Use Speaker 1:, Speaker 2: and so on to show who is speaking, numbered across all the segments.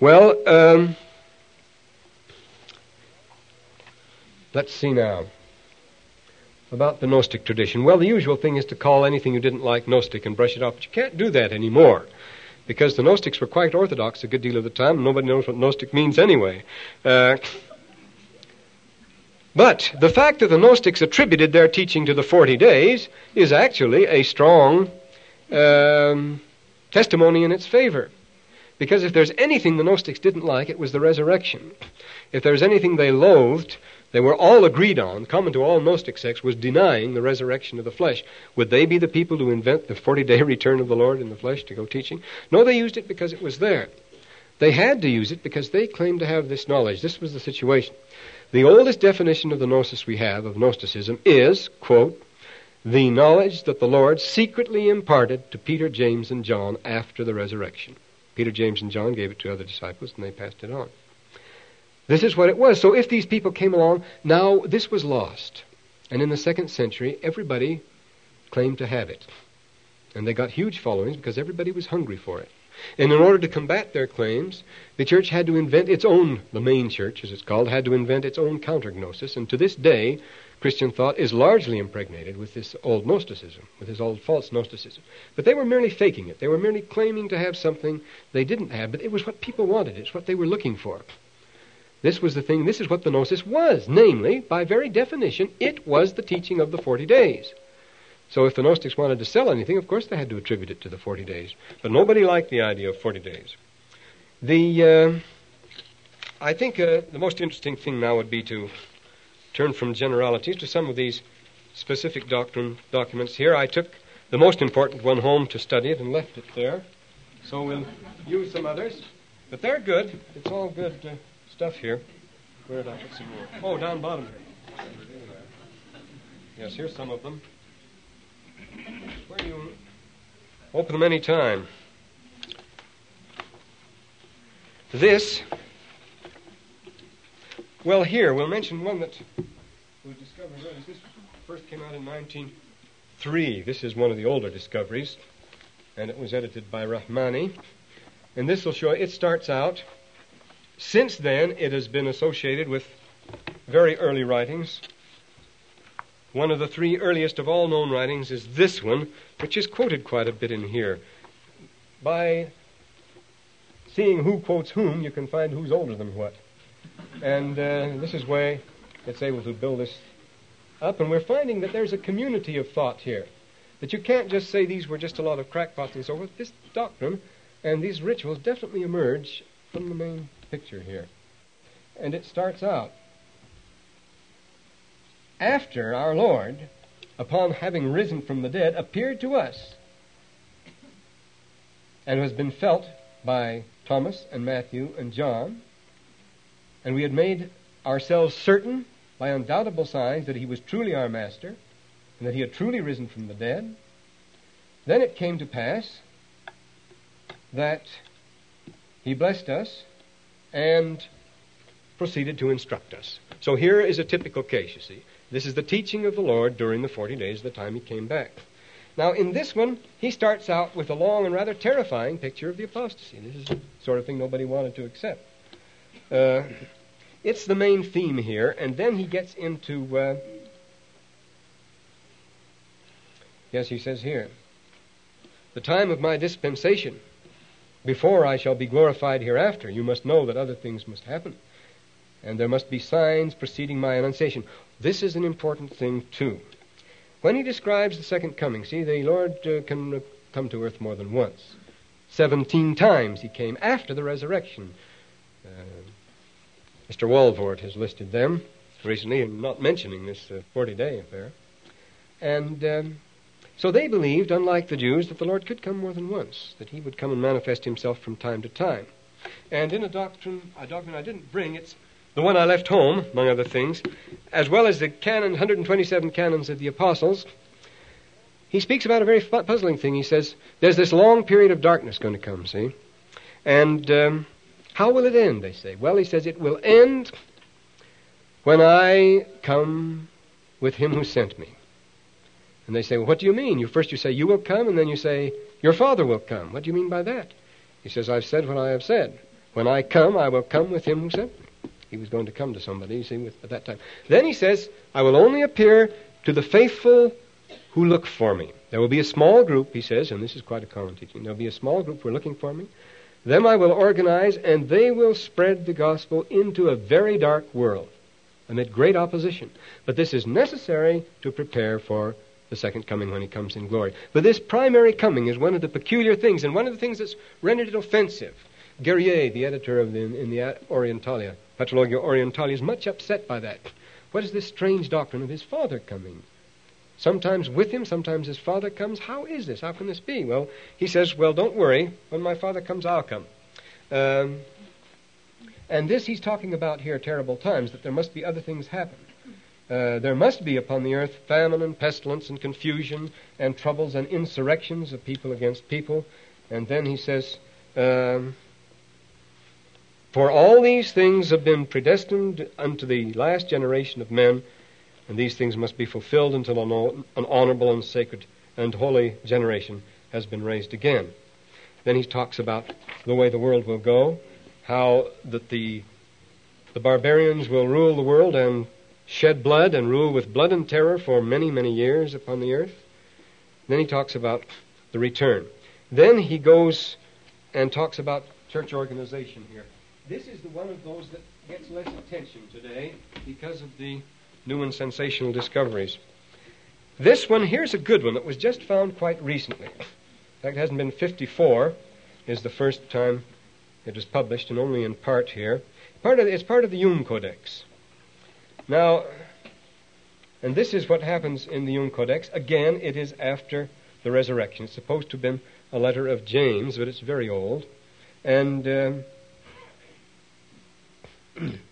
Speaker 1: Well, um, let's see now. About the Gnostic tradition. Well, the usual thing is to call anything you didn't like Gnostic and brush it off, but you can't do that anymore because the Gnostics were quite orthodox a good deal of the time. Nobody knows what Gnostic means anyway. Uh, but the fact that the Gnostics attributed their teaching to the 40 days is actually a strong um, testimony in its favor. Because if there's anything the Gnostics didn't like, it was the resurrection. If there's anything they loathed, they were all agreed on, common to all Gnostic sects, was denying the resurrection of the flesh. Would they be the people to invent the 40 day return of the Lord in the flesh to go teaching? No, they used it because it was there. They had to use it because they claimed to have this knowledge. This was the situation. The oldest definition of the gnosis we have, of Gnosticism, is, quote, the knowledge that the Lord secretly imparted to Peter, James, and John after the resurrection. Peter, James, and John gave it to other disciples, and they passed it on. This is what it was. So if these people came along, now this was lost. And in the second century, everybody claimed to have it. And they got huge followings because everybody was hungry for it. And in order to combat their claims, the church had to invent its own, the main church as it's called, had to invent its own counter-gnosis. And to this day, Christian thought is largely impregnated with this old Gnosticism, with this old false Gnosticism. But they were merely faking it. They were merely claiming to have something they didn't have, but it was what people wanted. It's what they were looking for. This was the thing, this is what the Gnosis was. Namely, by very definition, it was the teaching of the 40 days. So if the Gnostics wanted to sell anything, of course they had to attribute it to the 40 days. But nobody liked the idea of 40 days. The, uh, I think uh, the most interesting thing now would be to turn from generalities to some of these specific doctrine documents. Here I took the most important one home to study it and left it there. So we'll use some others. But they're good. It's all good. Uh, stuff here. Where did I put some more? Oh, down bottom. Yes, here's some of them. Where you open them any time. This, well, here we'll mention one that was discovered. This first came out in 1903. This is one of the older discoveries, and it was edited by Rahmani. And this will show. It starts out since then, it has been associated with very early writings. One of the three earliest of all known writings is this one, which is quoted quite a bit in here. By seeing who quotes whom, you can find who's older than what. And uh, this is why it's able to build this up. And we're finding that there's a community of thought here. That you can't just say these were just a lot of crackpots and so forth. This doctrine and these rituals definitely emerge from the main picture here. And it starts out after our Lord, upon having risen from the dead, appeared to us and has been felt by Thomas and Matthew and John, and we had made ourselves certain by undoubtable signs that he was truly our master and that he had truly risen from the dead. Then it came to pass that he blessed us and proceeded to instruct us. So here is a typical case, you see. This is the teaching of the Lord during the 40 days of the time he came back. Now, in this one, he starts out with a long and rather terrifying picture of the apostasy. This is the sort of thing nobody wanted to accept. Uh, it's the main theme here, and then he gets into. Uh, yes, he says here the time of my dispensation before I shall be glorified hereafter. You must know that other things must happen. And there must be signs preceding my annunciation. This is an important thing, too. When he describes the second coming, see, the Lord uh, can uh, come to earth more than once. Seventeen times he came after the resurrection. Uh, Mr. Walvoord has listed them recently, not mentioning this 40 uh, day affair. And. Um, so they believed, unlike the Jews, that the Lord could come more than once, that he would come and manifest himself from time to time. And in a doctrine, a doctrine I didn't bring, it's the one I left home, among other things, as well as the canon, 127 canons of the apostles, he speaks about a very puzzling thing. He says, there's this long period of darkness going to come, see? And um, how will it end, they say? Well, he says, it will end when I come with him who sent me. And they say, Well, what do you mean? You first you say, You will come, and then you say, Your Father will come. What do you mean by that? He says, I've said what I have said. When I come, I will come with him who sent me. He was going to come to somebody, you see, with, at that time. Then he says, I will only appear to the faithful who look for me. There will be a small group, he says, and this is quite a common teaching. There will be a small group who are looking for me. Them I will organize, and they will spread the gospel into a very dark world amid great opposition. But this is necessary to prepare for the second coming when he comes in glory. But this primary coming is one of the peculiar things, and one of the things that's rendered it offensive. Guerrier, the editor of the, in the Orientalia, Patrologia Orientalis, is much upset by that. What is this strange doctrine of his father coming? Sometimes with him, sometimes his father comes. How is this? How can this be? Well, he says, Well, don't worry. When my father comes, I'll come. Um, and this he's talking about here, terrible times, that there must be other things happen. Uh, there must be upon the earth famine and pestilence and confusion and troubles and insurrections of people against people. And then he says, um, For all these things have been predestined unto the last generation of men, and these things must be fulfilled until an, honorable and sacred and holy generation has been raised again. Then he talks about the way the world will go, how that the the barbarians will rule the world and shed blood and rule with blood and terror for many, many years upon the earth. Then he talks about the return. Then he goes and talks about church organization here. This is the one of those that gets less attention today because of the new and sensational discoveries. This one, here's a good one that was just found quite recently. In fact, it hasn't been 54, is the first time it was published, and only in part here. Part of, it's part of the Jung Codex. Now, and this is what happens in the Jung Codex. Again, it is after the resurrection. It's supposed to have been a letter of James, but it's very old. And um,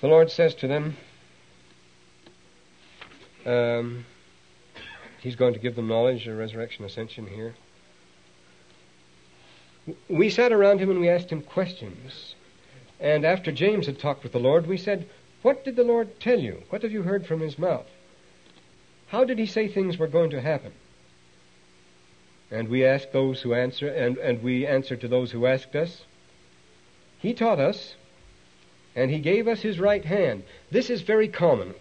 Speaker 1: the Lord says to them, um, He's going to give them knowledge, of resurrection, ascension here we sat around him and we asked him questions. And after James had talked with the Lord, we said, What did the Lord tell you? What have you heard from his mouth? How did he say things were going to happen? And we asked those who answer, and, and we answered to those who asked us. He taught us, and he gave us his right hand. This is very common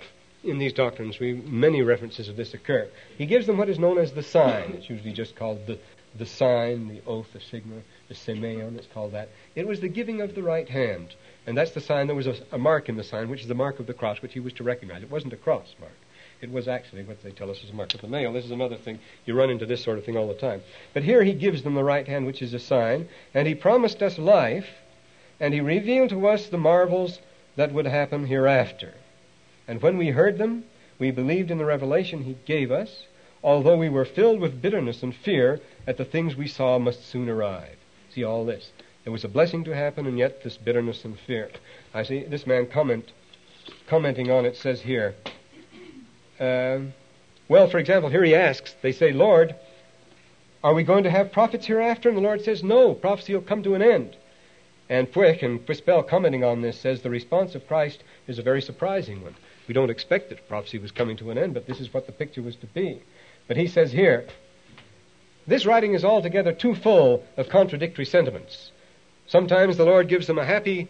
Speaker 1: in these doctrines. We, many references of this occur. He gives them what is known as the sign. It's usually just called the, the sign, the oath, the sigma, the semeion, it's called that. It was the giving of the right hand. And that's the sign. There was a, a, mark in the sign, which is the mark of the cross, which he was to recognize. It wasn't a cross mark. It was actually what they tell us is a mark of the nail. This is another thing. You run into this sort of thing all the time. But here he gives them the right hand, which is a sign, and he promised us life, and he revealed to us the marvels that would happen hereafter. And when we heard them, we believed in the revelation he gave us, although we were filled with bitterness and fear at the things we saw must soon arrive. See all this. There was a blessing to happen, and yet this bitterness and fear. I see this man comment, commenting on it says here. Uh, well, for example, here he asks. They say, "Lord, are we going to have prophets hereafter?" And the Lord says, "No, prophecy will come to an end." And Puech and Quispel, commenting on this, says the response of Christ is a very surprising one. We don't expect that prophecy was coming to an end, but this is what the picture was to be. But he says here, this writing is altogether too full of contradictory sentiments. Sometimes the Lord gives them a happy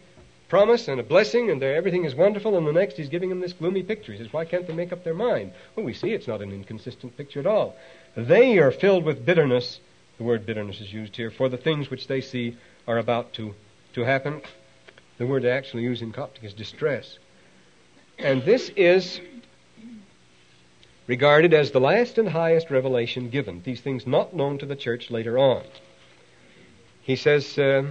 Speaker 1: promise and a blessing, and everything is wonderful, and the next he's giving them this gloomy picture. He says, Why can't they make up their mind? Well, we see it's not an inconsistent picture at all. They are filled with bitterness. The word bitterness is used here for the things which they see are about to, to happen. The word they actually use in Coptic is distress. And this is regarded as the last and highest revelation given, these things not known to the church later on. He says, uh,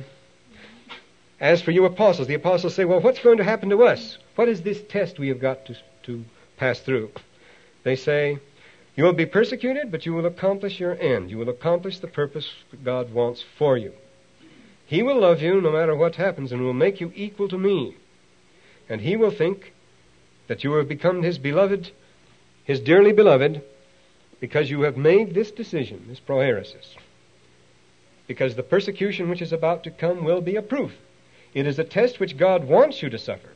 Speaker 1: As for you apostles, the apostles say, Well, what's going to happen to us? What is this test we have got to, to pass through? They say, You will be persecuted, but you will accomplish your end. You will accomplish the purpose God wants for you. He will love you no matter what happens and will make you equal to me. And he will think that you have become his beloved his dearly beloved, because you have made this decision, this proairesis. Because the persecution which is about to come will be a proof. It is a test which God wants you to suffer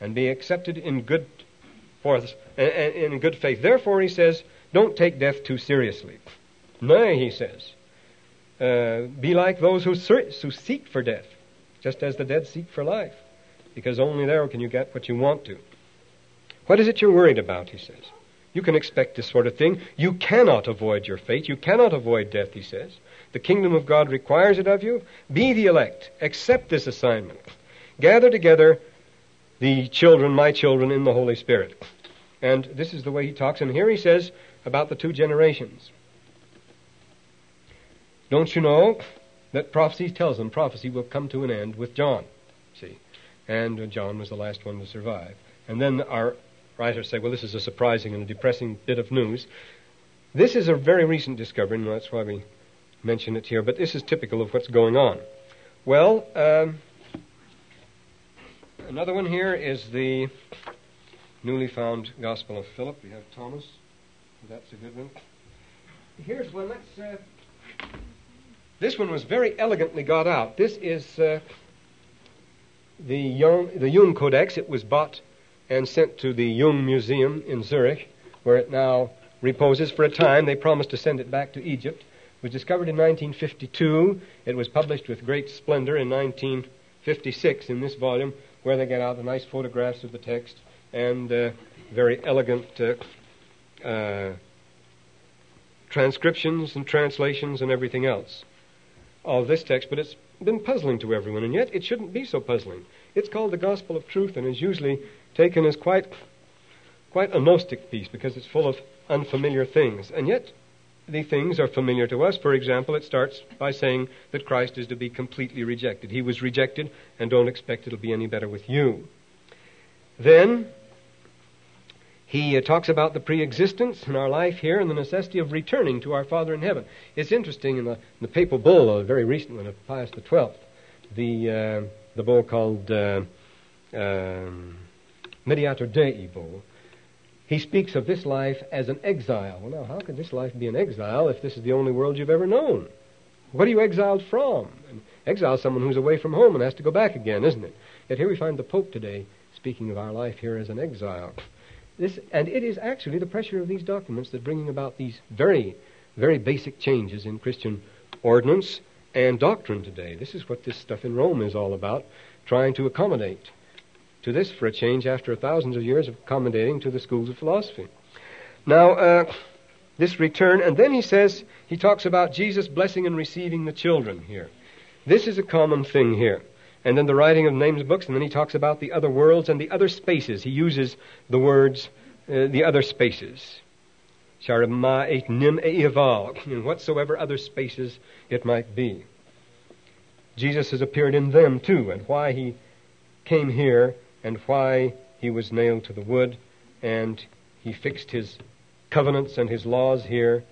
Speaker 1: and be accepted in good forth, eh, eh, in good faith. Therefore, he says, don't take death too seriously. Nay, he says, uh, be like those who, ser- who seek for death, just as the dead seek for life, because only there can you get what you want to. What is it you're worried about, he says. You can expect this sort of thing. You cannot avoid your fate. You cannot avoid death, he says. The kingdom of God requires it of you. Be the elect. Accept this assignment. Gather together the children, my children, in the Holy Spirit. And this is the way he talks. And here he says about the two generations. Don't you know that prophecy tells them prophecy will come to an end with John? See? And John was the last one to survive. And then our writers say, well, this is a surprising and a depressing bit of news. This is a very recent discovery, and that's why we mention it here, but this is typical of what's going on. Well, um, another one here is the newly found Gospel of Philip. We have Thomas. That's a good one. Here's one. Let's. Uh, this one was very elegantly got out. This is uh, the Jung Codex. It was bought and sent to the Jung Museum in Zurich, where it now reposes for a time. They promised to send it back to Egypt. It was discovered in 1952. It was published with great splendor in 1956 in this volume, where they get out the nice photographs of the text and uh, very elegant uh, uh, transcriptions and translations and everything else of this text. But it's been puzzling to everyone, and yet it shouldn't be so puzzling. It's called the Gospel of Truth and is usually taken as quite, quite a Gnostic piece because it's full of unfamiliar things. And yet the things are familiar to us. For example, it starts by saying that Christ is to be completely rejected. He was rejected, and don't expect it'll be any better with you. Then, he uh, talks about the pre-existence in our life here and the necessity of returning to our Father in heaven. It's interesting in the, in the papal bull, a very recent one of Pius XII, the uh, the bull called uh, um, Mediator Dei bull he speaks of this life as an exile. Well, now, how could this life be an exile if this is the only world you've ever known? What are you exiled from? And exile is someone who's away from home and has to go back again, isn't it? Yet here we find the Pope today speaking of our life here as an exile. This, and it is actually the pressure of these documents that's bringing about these very, very basic changes in Christian ordinance and doctrine today. This is what this stuff in Rome is all about, trying to accommodate to this for a change after thousands of years of accommodating to the schools of philosophy. Now, uh, this return, and then he says, he talks about Jesus blessing and receiving the children here. This is a common thing here. And then the writing of names books, and then he talks about the other worlds and the other spaces. He uses the words, uh, the other spaces. Nim in whatsoever other spaces it might be. Jesus has appeared in them too, and why he came here and why he was nailed to the wood, and he fixed his covenants and his laws here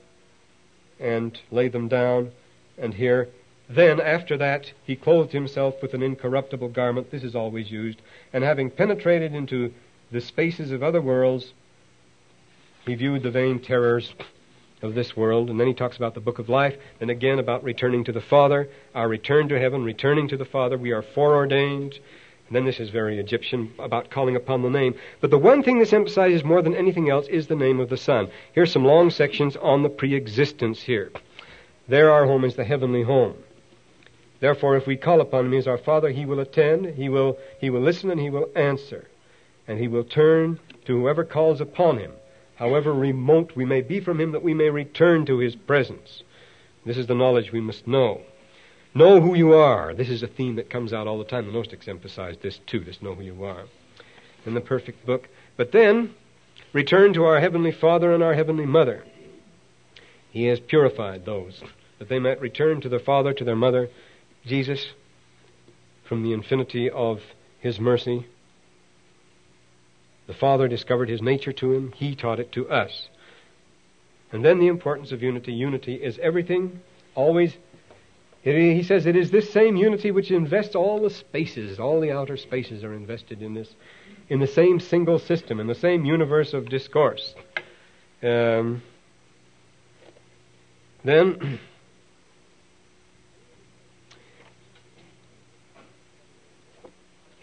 Speaker 1: and laid them down, and here. Then, after that, he clothed himself with an incorruptible garment. This is always used. And having penetrated into the spaces of other worlds, he viewed the vain terrors of this world. And then he talks about the book of life, and again about returning to the Father, our return to heaven, returning to the Father. We are foreordained. And then this is very Egyptian about calling upon the name. But the one thing this emphasizes more than anything else is the name of the Son. Here's some long sections on the pre-existence here. There our home is the heavenly home. Therefore, if we call upon him as our Father, he will attend, he will, he will listen, and he will answer. And he will turn to whoever calls upon him, however remote we may be from him, that we may return to his presence. This is the knowledge we must know. Know who you are. This is a theme that comes out all the time. The Gnostics emphasize this too, this know who you are. In the perfect book. But then, return to our Heavenly Father and our Heavenly Mother. He has purified those, that they might return to their Father, to their Mother, Jesus, from the infinity of His mercy. The Father discovered His nature to him. He taught it to us. And then the importance of unity. Unity is everything, always he says it is this same unity which invests all the spaces, all the outer spaces are invested in this, in the same single system, in the same universe of discourse. Um, then,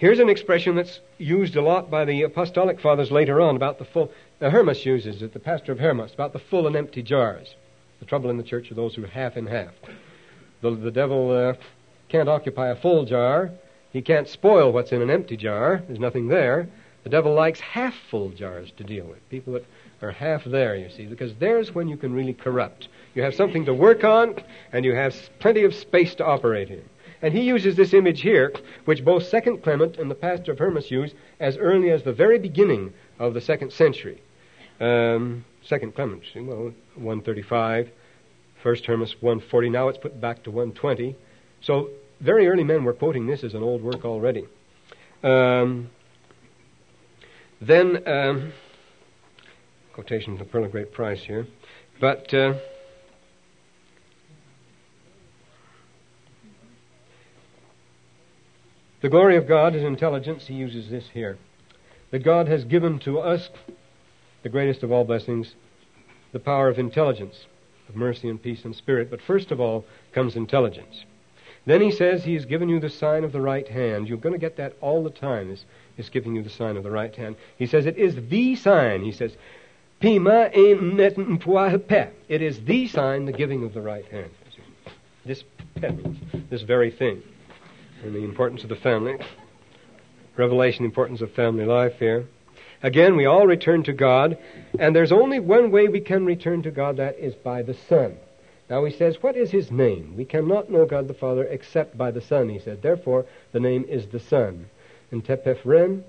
Speaker 1: Here's an expression that's used a lot by the apostolic fathers later on about the full. Uh, Hermas uses it, the pastor of Hermas, about the full and empty jars. The trouble in the church are those who are half and half. The, the devil uh, can't occupy a full jar. He can't spoil what's in an empty jar. There's nothing there. The devil likes half full jars to deal with. People that are half there, you see, because there's when you can really corrupt. You have something to work on, and you have plenty of space to operate in. And he uses this image here, which both Second Clement and the pastor of Hermas use as early as the very beginning of the second century. Um, second Clement, well, 135. First Hermas, 140. Now it's put back to 120. So very early men were quoting this as an old work already. Um, then, um, quotation from the Pearl of Great Price here. But uh, the glory of God is intelligence. He uses this here. That God has given to us the greatest of all blessings, the power of intelligence, of mercy and peace and spirit. But first of all comes intelligence. Then he says he has given you the sign of the right hand. You're going to get that all the time, is, is giving you the sign of the right hand. He says it is the sign. He says, Pima imet poa hepè." It is the sign, the giving of the right hand. This this very thing. And the importance of the family. Revelation, importance of family life here. Again, we all return to God, and there's only one way we can return to God, that is by the Son. Now he says, What is his name? We cannot know God the Father except by the Son, he said. Therefore, the name is the Son. And Tepefren,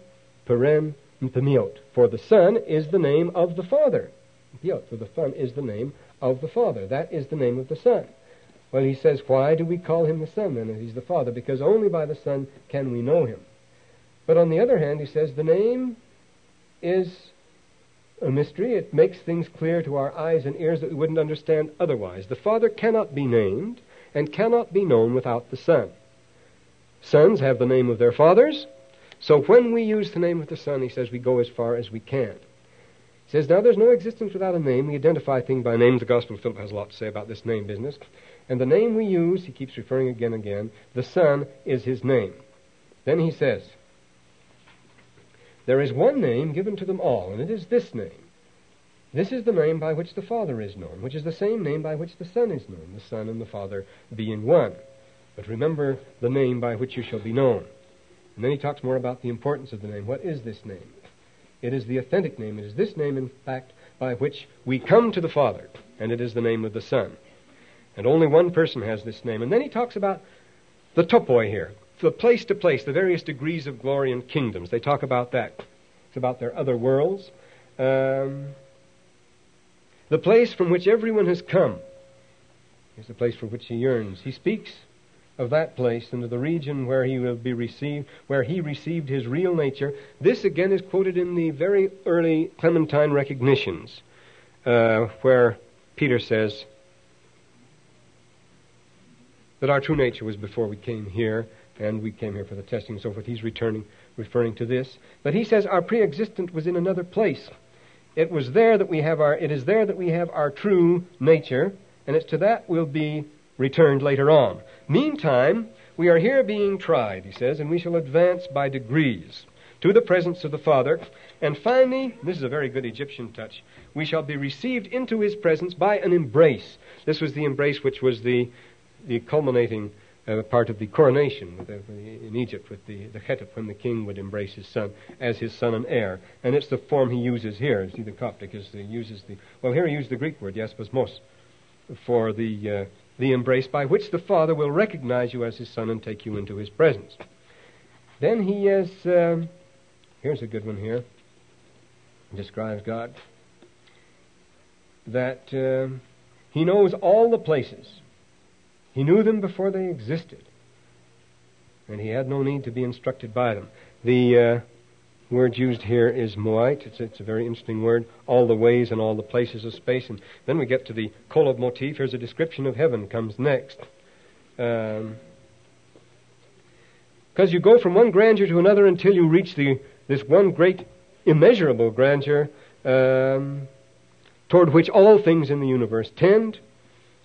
Speaker 1: peren, and pemiot. For the Son is the name of the Father. Piot, for the Son is the name of the Father. That is the name of the Son. Well, he says, Why do we call him the Son then, if he's the Father? Because only by the Son can we know him. But on the other hand, he says, the name is a mystery. It makes things clear to our eyes and ears that we wouldn't understand otherwise. The Father cannot be named and cannot be known without the Son. Sons have the name of their fathers, so when we use the name of the Son, he says we go as far as we can. He says, now there's no existence without a name. We identify things by name. The Gospel of Philip has a lot to say about this name business. And the name we use, he keeps referring again and again, the Son is his name. Then he says, there is one name given to them all, and it is this name. This is the name by which the Father is known, which is the same name by which the Son is known, the Son and the Father being one. But remember the name by which you shall be known. And then he talks more about the importance of the name. What is this name? It is the authentic name. It is this name, in fact, by which we come to the Father, and it is the name of the Son. And only one person has this name. And then he talks about the topoi here the place to place, the various degrees of glory and kingdoms. They talk about that. It's about their other worlds. Um, the place from which everyone has come is the place for which he yearns. He speaks of that place and of the region where he will be received, where he received his real nature. This again is quoted in the very early Clementine recognitions, uh, where Peter says that our true nature was before we came here, and we came here for the testing and so forth. He's returning, referring to this. But he says our pre-existent was in another place. It was there that we have our, it is there that we have our true nature, and it's to that we'll be returned later on. Meantime, we are here being tried, he says, and we shall advance by degrees to the presence of the Father. And finally, this is a very good Egyptian touch, we shall be received into his presence by an embrace. This was the embrace which was the, the culminating uh, part of the coronation the, in Egypt with the, the chetep when the king would embrace his son as his son and heir. And it's the form he uses here. See, the Coptic is the, uses the, well, here he used the Greek word, spasmos, for the, uh, the embrace by which the father will recognize you as his son and take you into his presence. Then he is, um, here's a good one here, describes God, that um, he knows all the places he knew them before they existed. And he had no need to be instructed by them. The uh, word used here is moite. It's, it's, a very interesting word. All the ways and all the places of space. And then we get to the Kolob motif. Here's a description of heaven comes next. Because um, you go from one grandeur to another until you reach the this one great immeasurable grandeur um, toward which all things in the universe tend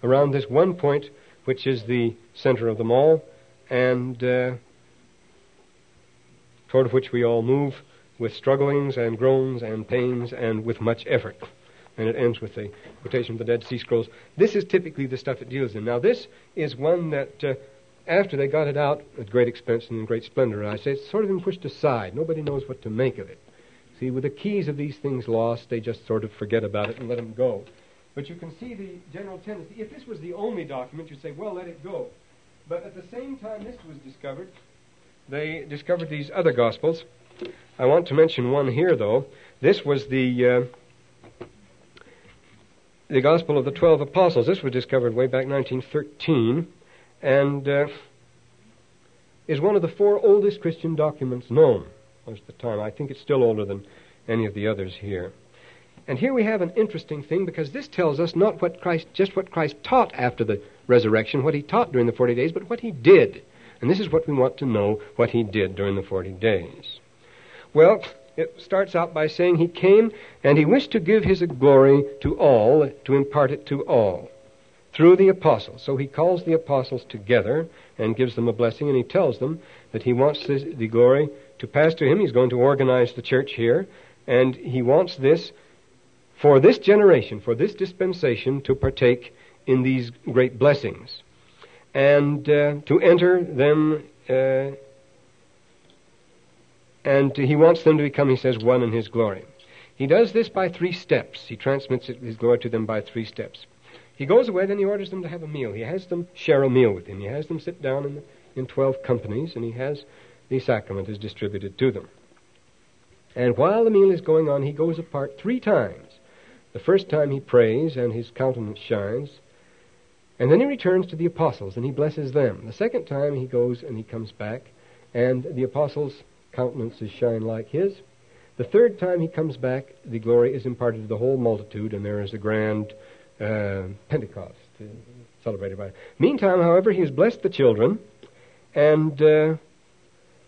Speaker 1: around this one point which is the center of them all. And uh, toward which we all move with strugglings and groans and pains and with much effort. And it ends with a quotation from the Dead Sea Scrolls. This is typically the stuff it deals in. Now, this is one that, uh, after they got it out at great expense and in great splendor, I say it's sort of been pushed aside. Nobody knows what to make of it. See, with the keys of these things lost, they just sort of forget about it and let them go. But you can see the general tendency. If this was the only document, you'd say, well, let it go. But at the same time this was discovered, they discovered these other Gospels. I want to mention one here, though. This was the uh, the Gospel of the Twelve Apostles. This was discovered way back 1913, and uh, is one of the four oldest Christian documents known most of the time. I think it's still older than any of the others here. And here we have an interesting thing because this tells us not what Christ, just what Christ taught after the resurrection, what he taught during the 40 days, but what he did. And this is what we want to know what he did during the 40 days. Well, it starts out by saying he came and he wished to give his glory to all, to impart it to all, through the apostles. So he calls the apostles together and gives them a blessing, and he tells them that he wants the glory to pass to him. He's going to organize the church here, and he wants this for this generation, for this dispensation, to partake in these great blessings and uh, to enter them. Uh, and he wants them to become, he says, one in his glory. He does this by three steps. He transmits his glory to them by three steps. He goes away, then he orders them to have a meal. He has them share a meal with him. He has them sit down in, in 12 companies, and he has the sacrament is distributed to them. And while the meal is going on, he goes apart three times. The first time he prays, and his countenance shines. And then he returns to the apostles, and he blesses them. The second time he goes and he comes back, and the apostles' countenances shine like his. The third time he comes back, the glory is imparted to the whole multitude, and there is a grand uh, Pentecost uh, celebrated by. Him. Meantime, however, he has blessed the children, and uh,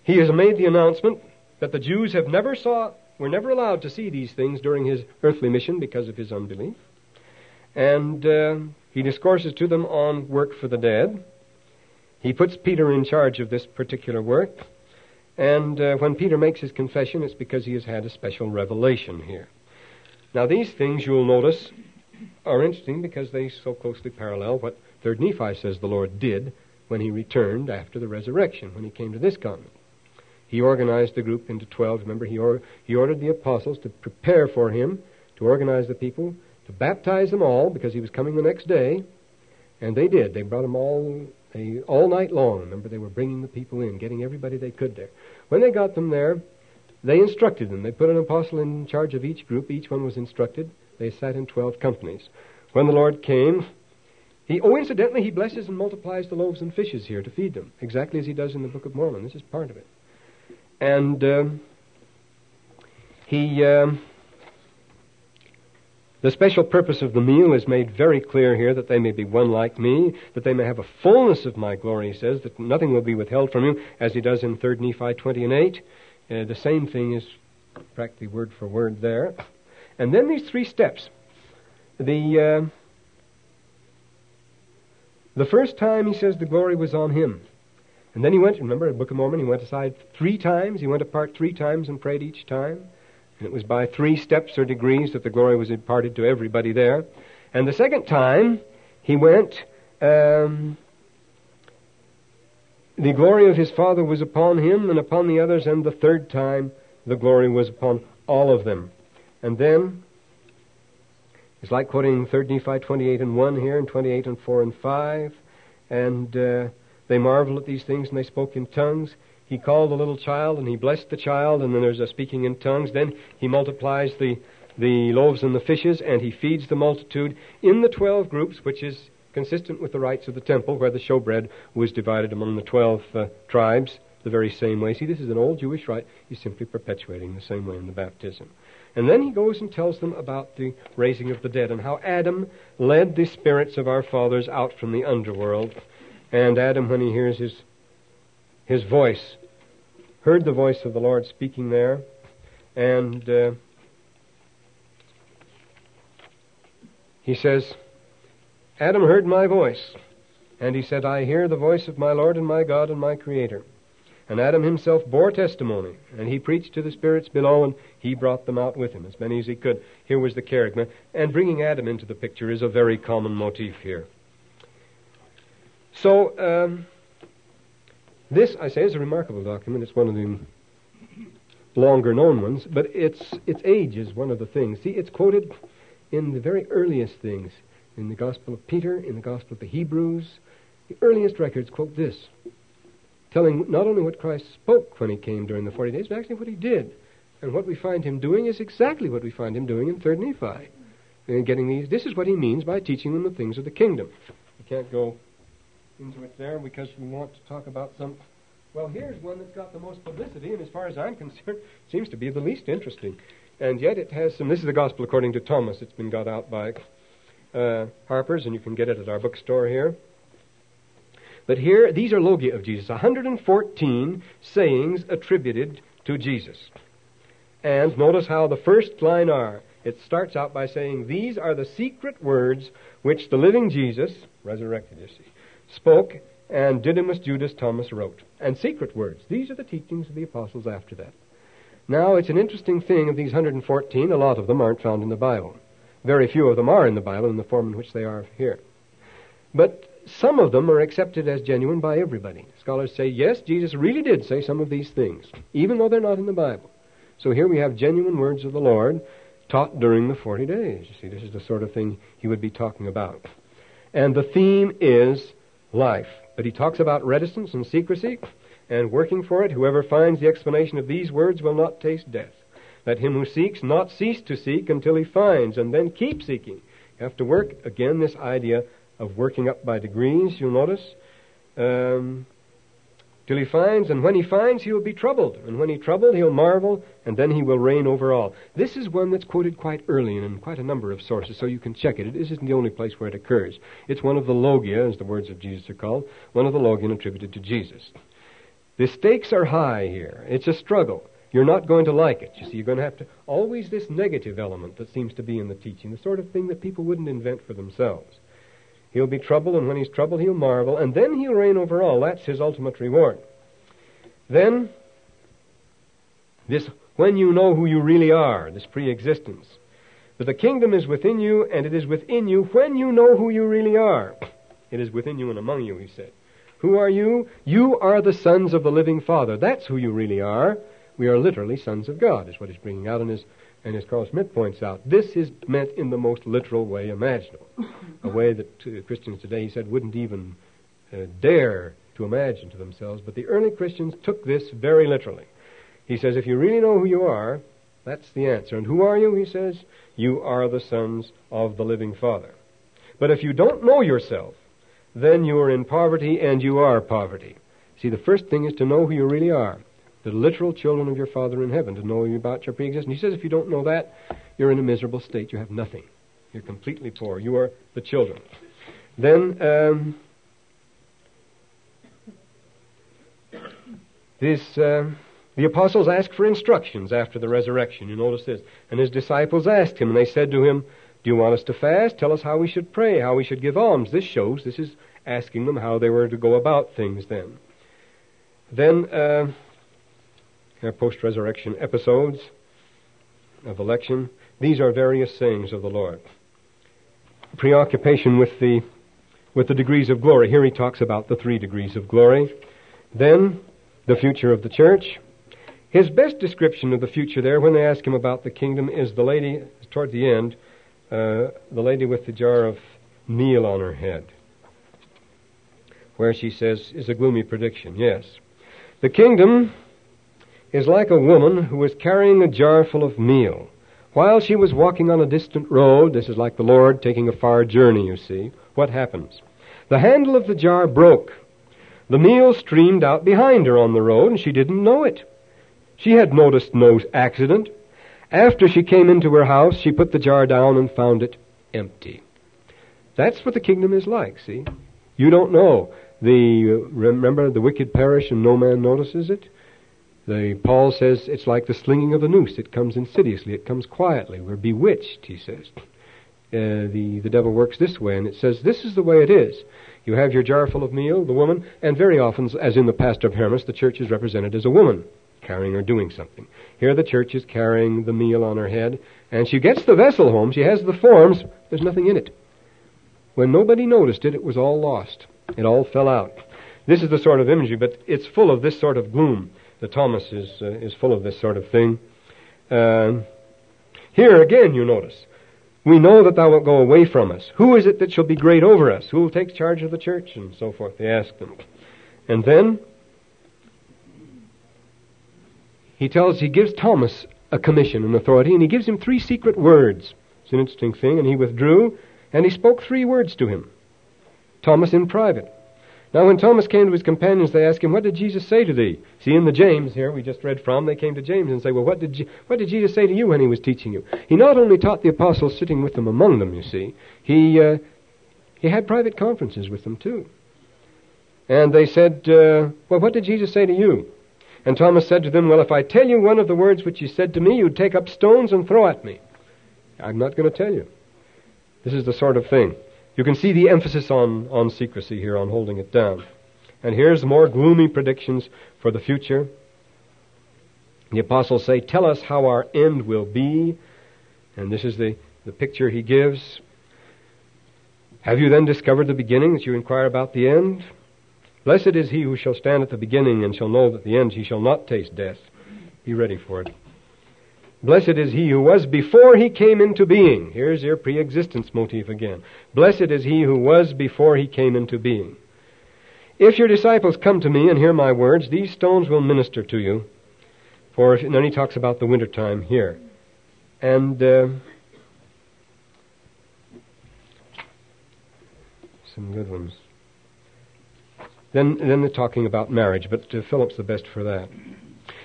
Speaker 1: he has made the announcement that the Jews have never saw, were never allowed to see these things during his earthly mission because of his unbelief. And uh, he discourses to them on work for the dead. He puts Peter in charge of this particular work. And uh, when Peter makes his confession, it's because he has had a special revelation here. Now, these things you'll notice are interesting because they so closely parallel what 3rd Nephi says the Lord did when he returned after the resurrection, when he came to this continent. He organized the group into 12. Remember, he, or, he ordered the apostles to prepare for him, to organize the people, to baptize them all, because he was coming the next day. And they did. They brought them all they, all night long. Remember, they were bringing the people in, getting everybody they could there. When they got them there, they instructed them. They put an apostle in charge of each group. Each one was instructed. They sat in 12 companies. When the Lord came, he, oh, incidentally, he blesses and multiplies the loaves and fishes here to feed them, exactly as he does in the Book of Mormon. This is part of it. And um, he, um, the special purpose of the meal is made very clear here that they may be one like me, that they may have a fullness of my glory, he says, that nothing will be withheld from you, as he does in 3 Nephi 20 and 8. Uh, the same thing is practically word for word there. And then these three steps. The, uh, the first time he says the glory was on him. And then he went, remember, in Book of Mormon, he went aside three times. He went apart three times and prayed each time. And it was by three steps or degrees that the glory was imparted to everybody there. And the second time, he went, um, the glory of his Father was upon him and upon the others. And the third time, the glory was upon all of them. And then, it's like quoting 3 Nephi 28 and 1 here, and 28 and 4 and 5. And, uh, they marveled at these things and they spoke in tongues. He called the little child and he blessed the child, and then there's a speaking in tongues. Then he multiplies the, the loaves and the fishes and he feeds the multitude in the twelve groups, which is consistent with the rites of the temple where the showbread was divided among the twelve uh, tribes the very same way. See, this is an old Jewish rite. He's simply perpetuating the same way in the baptism. And then he goes and tells them about the raising of the dead and how Adam led the spirits of our fathers out from the underworld and Adam, when he hears his, his voice, heard the voice of the Lord speaking there, and uh, he says, Adam heard my voice, and he said, I hear the voice of my Lord and my God and my Creator. And Adam himself bore testimony, and he preached to the spirits below, and he brought them out with him, as many as he could. Here was the kerygma. And bringing Adam into the picture is a very common motif here. So, um, this, I say, is a remarkable document. It's one of the longer known ones, but its, its age is one of the things. See, it's quoted in the very earliest things, in the Gospel of Peter, in the Gospel of the Hebrews. The earliest records quote this, telling not only what Christ spoke when he came during the 40 days, but actually what he did. And what we find him doing is exactly what we find him doing in 3rd Nephi. And getting these, this is what he means by teaching them the things of the kingdom. We can't go into it there because we want to talk about some. Well, here's one that's got the most publicity, and as far as I'm concerned, seems to be the least interesting. And yet it has some. This is the Gospel according to Thomas. It's been got out by uh, Harper's, and you can get it at our bookstore here. But here, these are logia of Jesus 114 sayings attributed to Jesus. And notice how the first line are. It starts out by saying, These are the secret words which the living Jesus, resurrected, you see, spoke, and Didymus Judas Thomas wrote. And secret words. These are the teachings of the apostles after that. Now, it's an interesting thing of these 114, a lot of them aren't found in the Bible. Very few of them are in the Bible in the form in which they are here. But some of them are accepted as genuine by everybody. Scholars say, yes, Jesus really did say some of these things, even though they're not in the Bible. So here we have genuine words of the Lord taught during the 40 days. You see, this is the sort of thing he would be talking about. And the theme is life. But he talks about reticence and secrecy and working for it. Whoever finds the explanation of these words will not taste death. Let him who seeks not cease to seek until he finds, and then keep seeking. You have to work, again, this idea of working up by degrees, you'll notice. Um, till he finds, and when he finds, he will be troubled. And when he troubled, he'll marvel, and then he will reign over all. This is one that's quoted quite early and in quite a number of sources, so you can check it. This isn't the only place where it occurs. It's one of the logia, as the words of Jesus are called, one of the logia attributed to Jesus. The stakes are high here. It's a struggle. You're not going to like it. You see, you're going to have to. Always this negative element that seems to be in the teaching, the sort of thing that people wouldn't invent for themselves. He'll be troubled, and when he's troubled, he'll marvel, and then he'll reign over all. That's his ultimate reward. Then, this when you know who you really are, this pre existence. That the kingdom is within you, and it is within you when you know who you really are. It is within you and among you, he said. Who are you? You are the sons of the living Father. That's who you really are. We are literally sons of God, is what he's bringing out in his and as Carl Schmidt points out, this is meant in the most literal way imaginable. a way that uh, Christians today, he said, wouldn't even uh, dare to imagine to themselves. But the early Christians took this very literally. He says, if you really know who you are, that's the answer. And who are you? He says, you are the sons of the living Father. But if you don't know yourself, then you are in poverty and you are poverty. See, the first thing is to know who you really are the literal children of your Father in heaven, to know about your preexistence. He says if you don't know that, you're in a miserable state. You have nothing. You're completely poor. You are the children. Then, um, this, uh, the apostles asked for instructions after the resurrection. You notice this. And his disciples asked him, and they said to him, Do you want us to fast? Tell us how we should pray, how we should give alms. This shows, this is asking them how they were to go about things then. Then, uh, post resurrection episodes of election. These are various sayings of the Lord. Preoccupation with the, with the degrees of glory. Here he talks about the three degrees of glory. Then, the future of the church. His best description of the future there, when they ask him about the kingdom, is the lady, toward the end, uh, the lady with the jar of meal on her head, where she says, is a gloomy prediction. Yes. The kingdom is like a woman who was carrying a jar full of meal. While she was walking on a distant road, this is like the Lord taking a far journey, you see, what happens? The handle of the jar broke. The meal streamed out behind her on the road, and she didn't know it. She had noticed no accident. After she came into her house, she put the jar down and found it empty. That's what the kingdom is like, see? You don't know. The, uh, remember, the wicked perish and no man notices it? The, Paul says it's like the slinging of a noose. It comes insidiously. It comes quietly. We're bewitched, he says. uh, the, the devil works this way, and it says, This is the way it is. You have your jar full of meal, the woman, and very often, as in the pastor of Hermas, the church is represented as a woman, carrying or doing something. Here the church is carrying the meal on her head, and she gets the vessel home, she has the forms, there's nothing in it. When nobody noticed it, it was all lost. It all fell out. This is the sort of imagery, but it's full of this sort of gloom. The Thomas is, uh, is full of this sort of thing. Uh, here again, you notice, we know that thou wilt go away from us. Who is it that shall be great over us? Who will take charge of the church? And so forth. They ask them. And then he tells, he gives Thomas a commission and authority, and he gives him three secret words. It's an interesting thing. And he withdrew, and he spoke three words to him. Thomas in private. Now, when Thomas came to his companions, they asked him, What did Jesus say to thee? See, in the James here we just read from, they came to James and say, Well, what did, Je- what did Jesus say to you when he was teaching you? He not only taught the apostles sitting with them among them, you see, he, uh, he had private conferences with them too. And they said, uh, Well, what did Jesus say to you? And Thomas said to them, Well, if I tell you one of the words which you said to me, you'd take up stones and throw at me. I'm not going to tell you. This is the sort of thing. You can see the emphasis on, on secrecy here, on holding it down. And here's more gloomy predictions for the future. The apostles say, Tell us how our end will be. And this is the, the picture he gives. Have you then discovered the beginning that you inquire about the end? Blessed is he who shall stand at the beginning and shall know that the end he shall not taste death. Be ready for it. Blessed is he who was before he came into being. Here's your pre existence motif again. Blessed is he who was before he came into being. If your disciples come to me and hear my words, these stones will minister to you. For if, and then he talks about the winter time here. And uh, some good ones. Then, then they're talking about marriage, but uh, Philip's the best for that.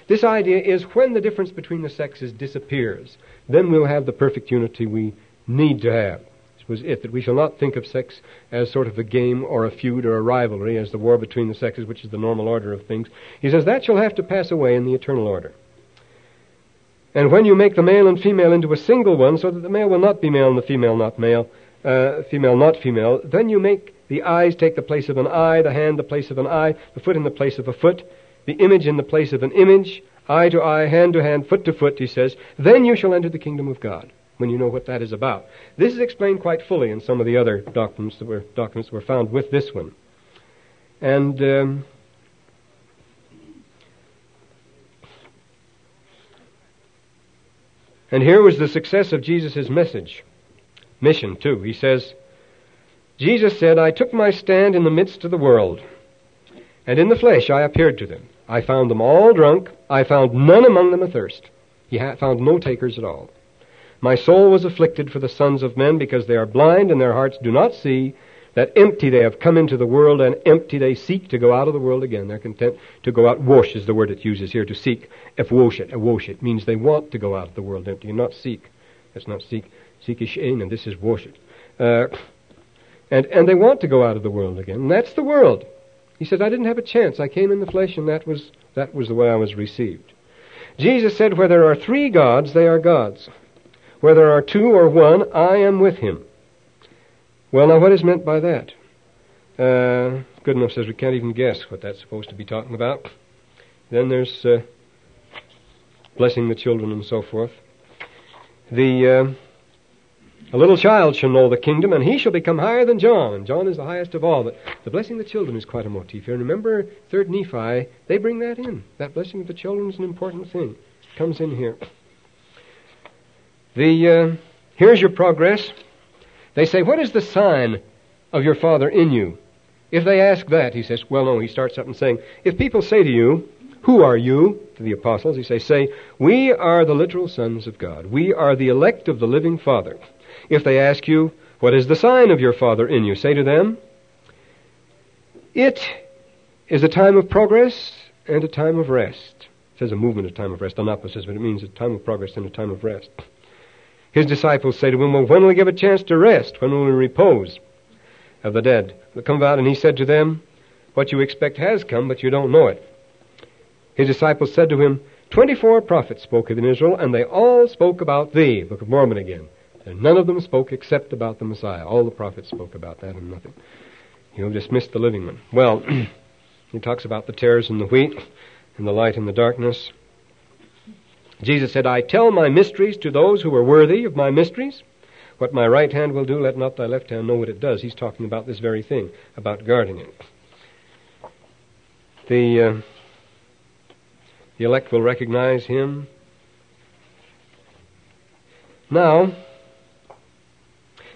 Speaker 1: This idea is when the difference between the sexes disappears, then we'll have the perfect unity we need to have. This was it, that we shall not think of sex as sort of a game or a feud or a rivalry, as the war between the sexes, which is the normal order of things. He says that shall have to pass away in the eternal order. And when you make the male and female into a single one, so that the male will not be male and the female not male, uh, female not female, then you make the eyes take the place of an eye, the hand the place of an eye, the foot in the place of a foot, the image in the place of an image, eye to eye, hand to hand, foot to foot, he says, then you shall enter the kingdom of God, when you know what that is about. This is explained quite fully in some of the other doctrines that were, documents that were found with this one. And um, and here was the success of Jesus' message, mission too. He says, Jesus said, I took my stand in the midst of the world, and in the flesh I appeared to them. I found them all drunk. I found none among them athirst. He found no takers at all. My soul was afflicted for the sons of men because they are blind and their hearts do not see that empty they have come into the world and empty they seek to go out of the world again. They're content to go out. Wash is the word it uses here to seek. If wash it, wash it means they want to go out of the world empty and not seek. That's not seek. Seek is shame and this is wash it. Uh, and, and they want to go out of the world again. And that's the world. He said, I didn't have a chance. I came in the flesh, and that was, that was the way I was received. Jesus said, Where there are three gods, they are gods. Where there are two or one, I am with him. Well, now, what is meant by that? Uh, Goodenough says we can't even guess what that's supposed to be talking about. Then there's uh, blessing the children and so forth. The. Uh, a little child shall know the kingdom, and he shall become higher than John, and John is the highest of all. But the blessing of the children is quite a motif here. And remember, third Nephi, they bring that in. That blessing of the children is an important thing. It comes in here. The uh, here's your progress. They say, "What is the sign of your Father in you?" If they ask that, he says, "Well, no." He starts up and saying, "If people say to you, who are you?" To the apostles, he says, "Say, we are the literal sons of God. We are the elect of the living Father." If they ask you, What is the sign of your Father in you? Say to them, It is a time of progress and a time of rest. It says a movement, a time of rest, opposites, but it means a time of progress and a time of rest. His disciples say to him, Well, when will we give a chance to rest? When will we repose of the dead? They come about, and he said to them, What you expect has come, but you don't know it. His disciples said to him, Twenty four prophets spoke in Israel, and they all spoke about thee. Book of Mormon again. And none of them spoke except about the Messiah. All the prophets spoke about that and nothing. You'll dismiss the living one. Well, he talks about the tares and the wheat, and the light and the darkness. Jesus said, I tell my mysteries to those who are worthy of my mysteries. What my right hand will do, let not thy left hand know what it does. He's talking about this very thing, about guarding it. The, uh, the elect will recognize him. Now,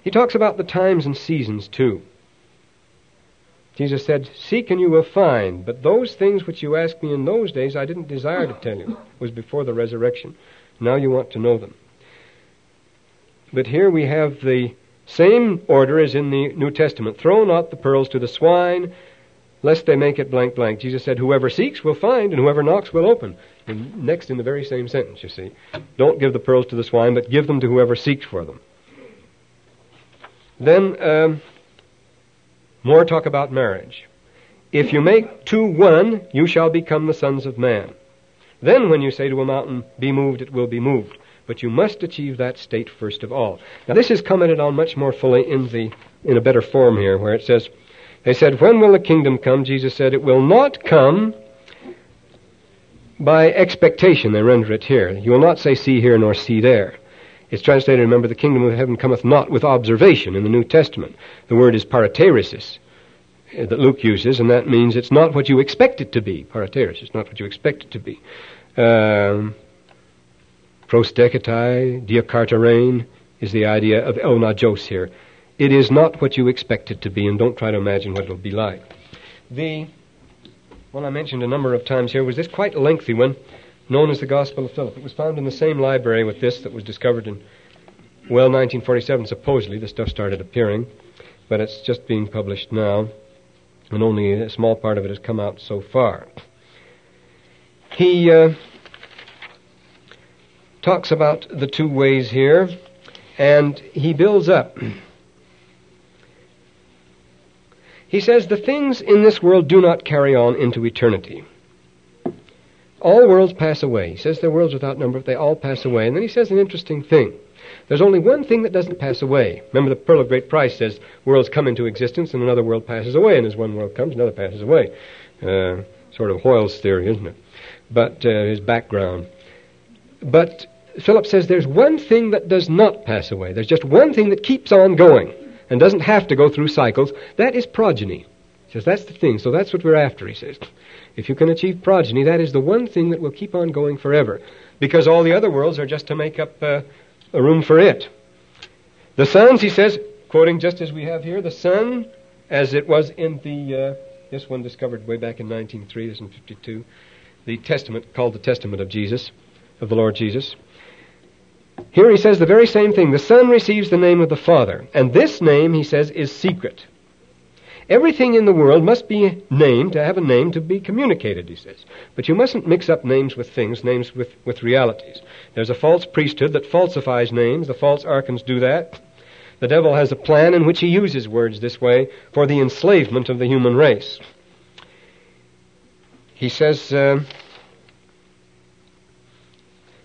Speaker 1: he talks about the times and seasons too. Jesus said, Seek and you will find, but those things which you asked me in those days I didn't desire to tell you. It was before the resurrection. Now you want to know them. But here we have the same order as in the New Testament. Throw not the pearls to the swine, lest they make it blank blank. Jesus said, Whoever seeks will find, and whoever knocks will open. And next in the very same sentence, you see. Don't give the pearls to the swine, but give them to whoever seeks for them. Then, um, more talk about marriage. If you make two one, you shall become the sons of man. Then, when you say to a mountain, Be moved, it will be moved. But you must achieve that state first of all. Now, this is commented on much more fully in, the, in a better form here, where it says, They said, When will the kingdom come? Jesus said, It will not come by expectation, they render it here. You will not say, See here nor see there. It's translated, remember, the kingdom of heaven cometh not with observation in the New Testament. The word is parateresis uh, that Luke uses, and that means it's not what you expect it to be. Parateresis, not what you expect it to be. Um, prosdeketai, diakarterein, is the idea of onagos here. It is not what you expect it to be, and don't try to imagine what it'll be like. The one I mentioned a number of times here was this quite lengthy one known as the Gospel of Philip. It was found in the same library with this that was discovered in, well, 1947, supposedly. The stuff started appearing, but it's just being published now, and only a small part of it has come out so far. He uh, talks about the two ways here, and he builds up. He says, The things in this world do not carry on into eternity. All worlds pass away. He says they're worlds without number, they all pass away. And then he says an interesting thing. There's only one thing that doesn't pass away. Remember, the Pearl of Great Price says worlds come into existence and another world passes away, and as one world comes, another passes away. Uh, sort of Hoyle's theory, isn't it? But uh, his background. But Philip says there's one thing that does not pass away. There's just one thing that keeps on going and doesn't have to go through cycles. That is progeny. He says that's the thing. So that's what we're after, he says. If you can achieve progeny, that is the one thing that will keep on going forever, because all the other worlds are just to make up uh, a room for it. The sons, he says, quoting just as we have here, the sun, as it was in the uh, this one discovered way back in 1903, this in 52, the Testament called the Testament of Jesus, of the Lord Jesus. Here he says the very same thing. The Son receives the name of the Father, and this name, he says, is secret. Everything in the world must be named to have a name to be communicated, he says. But you mustn't mix up names with things, names with, with realities. There's a false priesthood that falsifies names. The false archons do that. The devil has a plan in which he uses words this way for the enslavement of the human race. He says, uh,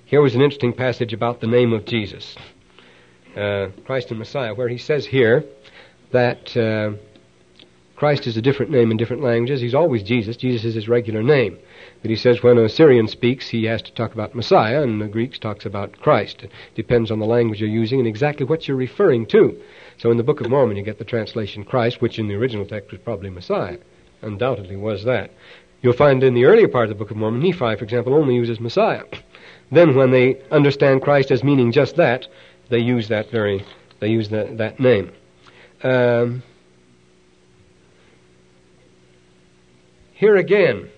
Speaker 1: here was an interesting passage about the name of Jesus, uh, Christ and Messiah, where he says here that. Uh, Christ is a different name in different languages. He's always Jesus. Jesus is his regular name. But he says when a Syrian speaks, he has to talk about Messiah, and the Greeks talks about Christ. It depends on the language you're using and exactly what you're referring to. So in the Book of Mormon, you get the translation Christ, which in the original text was probably Messiah. Undoubtedly was that. You'll find in the earlier part of the Book of Mormon, Nephi, for example, only uses Messiah. Then when they understand Christ as meaning just that, they use that very, they use that, that name. Um, Here again,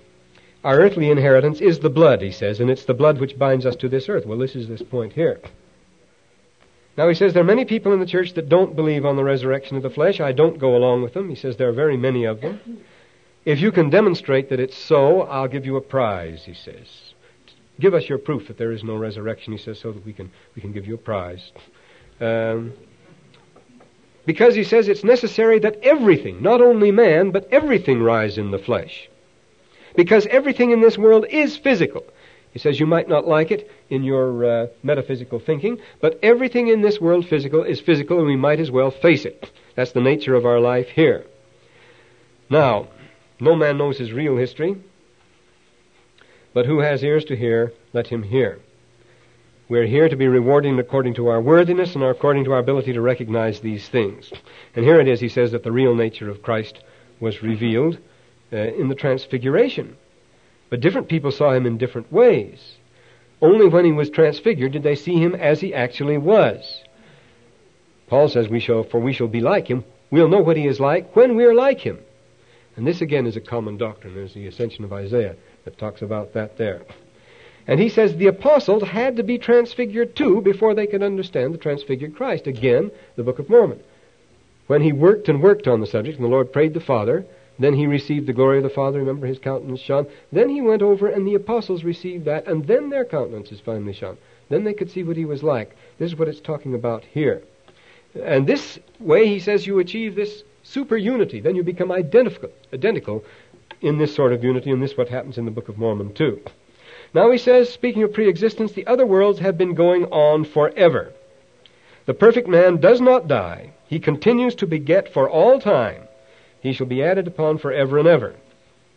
Speaker 1: our earthly inheritance is the blood, he says, and it's the blood which binds us to this earth. Well, this is this point here. Now, he says there are many people in the church that don't believe on the resurrection of the flesh. I don't go along with them. He says there are very many of them. If you can demonstrate that it's so, I'll give you a prize, he says. Give us your proof that there is no resurrection, he says, so that we can, we can give you a prize. Um, because he says it's necessary that everything, not only man, but everything rise in the flesh. Because everything in this world is physical. He says you might not like it in your uh, metaphysical thinking, but everything in this world physical is physical, and we might as well face it. That's the nature of our life here. Now, no man knows his real history, but who has ears to hear, let him hear. We're here to be rewarded according to our worthiness and according to our ability to recognize these things. And here it is, he says, that the real nature of Christ was revealed uh, in the transfiguration. But different people saw him in different ways. Only when he was transfigured did they see him as he actually was. Paul says, we shall, for we shall be like him. We'll know what he is like when we are like him. And this again is a common doctrine. There's the ascension of Isaiah that talks about that there. And he says the apostles had to be transfigured too before they could understand the transfigured Christ. Again, the Book of Mormon. When he worked and worked on the subject, and the Lord prayed the Father, then he received the glory of the Father. Remember, his countenance shone. Then he went over, and the apostles received that, and then their countenances finally shone. Then they could see what he was like. This is what it's talking about here. And this way, he says, you achieve this super unity. Then you become identical, identical in this sort of unity, and this is what happens in the Book of Mormon, too. Now he says, speaking of pre-existence, the other worlds have been going on forever. The perfect man does not die. He continues to beget for all time. He shall be added upon forever and ever.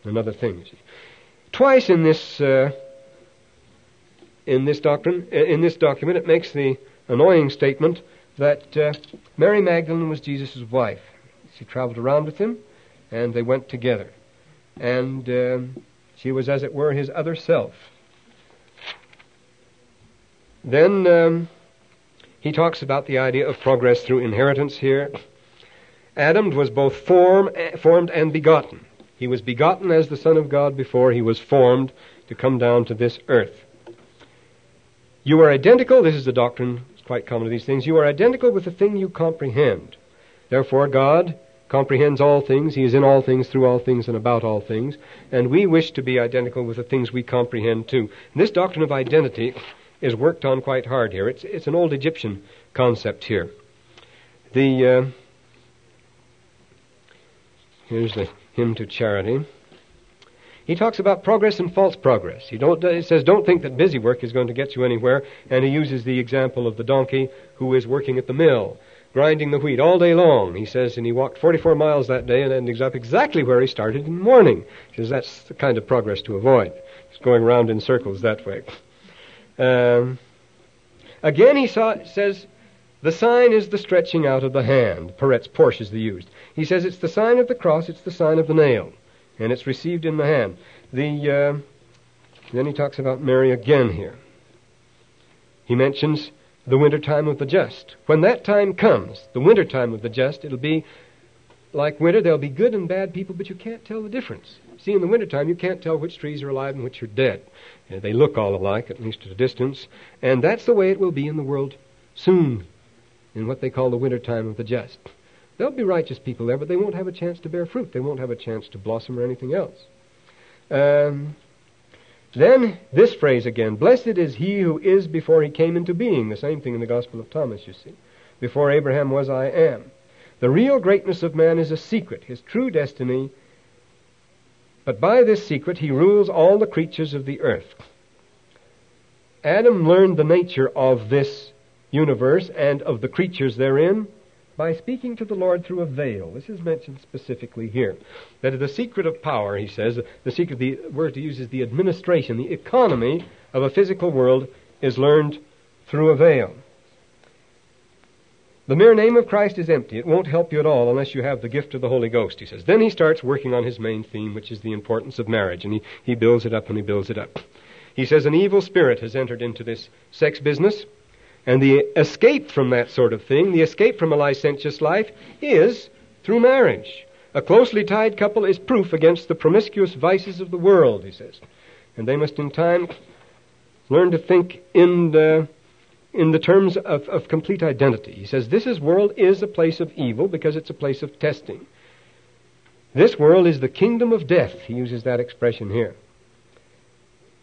Speaker 1: Another thing, Twice in this, uh, in this doctrine, uh, in this document, it makes the annoying statement that uh, Mary Magdalene was Jesus' wife. She traveled around with him, and they went together. And um, she was, as it were, his other self. Then um, he talks about the idea of progress through inheritance here. Adam was both form, formed and begotten. He was begotten as the Son of God before he was formed to come down to this earth. You are identical, this is the doctrine, it's quite common to these things. You are identical with the thing you comprehend. Therefore, God comprehends all things. He is in all things, through all things, and about all things. And we wish to be identical with the things we comprehend too. And this doctrine of identity is worked on quite hard here. It's, it's an old Egyptian concept here. The, uh, here's the hymn to charity. He talks about progress and false progress. He, don't, he says, don't think that busy work is going to get you anywhere, and he uses the example of the donkey who is working at the mill, grinding the wheat all day long. He says, and he walked 44 miles that day and ended up exactly where he started in the morning. He says, that's the kind of progress to avoid. He's going round in circles that way. Um, again, he saw, says, the sign is the stretching out of the hand. Peretz Porsche is the used. He says it's the sign of the cross, it's the sign of the nail, and it's received in the hand. The uh, then he talks about Mary again here. He mentions the winter time of the just. When that time comes, the winter time of the just, it'll be like winter. There'll be good and bad people, but you can't tell the difference. See, in the wintertime, you can't tell which trees are alive and which are dead. They look all alike, at least at a distance. And that's the way it will be in the world soon, in what they call the wintertime of the just. There'll be righteous people there, but they won't have a chance to bear fruit. They won't have a chance to blossom or anything else. Um, then this phrase again Blessed is he who is before he came into being. The same thing in the Gospel of Thomas, you see. Before Abraham was, I am. The real greatness of man is a secret. His true destiny but by this secret he rules all the creatures of the earth. Adam learned the nature of this universe and of the creatures therein by speaking to the Lord through a veil. This is mentioned specifically here. That the secret of power, he says, the secret, the word to use is the administration, the economy of a physical world is learned through a veil. The mere name of Christ is empty. It won't help you at all unless you have the gift of the Holy Ghost, he says. Then he starts working on his main theme, which is the importance of marriage, and he, he builds it up and he builds it up. He says an evil spirit has entered into this sex business, and the escape from that sort of thing, the escape from a licentious life, is through marriage. A closely tied couple is proof against the promiscuous vices of the world, he says. And they must in time learn to think in the in the terms of, of complete identity. He says this is, world is a place of evil because it's a place of testing. This world is the kingdom of death. He uses that expression here.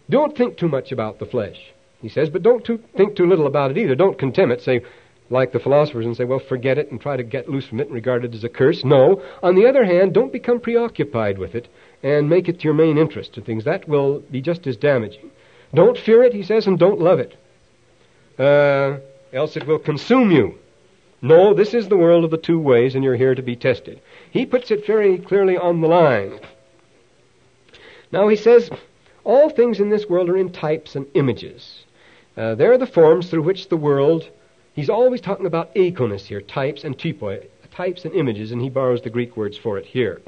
Speaker 1: Don't think too much about the flesh, he says, but don't too, think too little about it either. Don't contemn it, say, like the philosophers, and say, well, forget it and try to get loose from it and regard it as a curse. No. On the other hand, don't become preoccupied with it and make it your main interest in things. That will be just as damaging. Don't fear it, he says, and don't love it, uh, else it will consume you. No, this is the world of the two ways, and you're here to be tested. He puts it very clearly on the line. Now he says, all things in this world are in types and images. Uh, they're the forms through which the world, he's always talking about iconos here, types and typoi, types and images, and he borrows the Greek words for it here.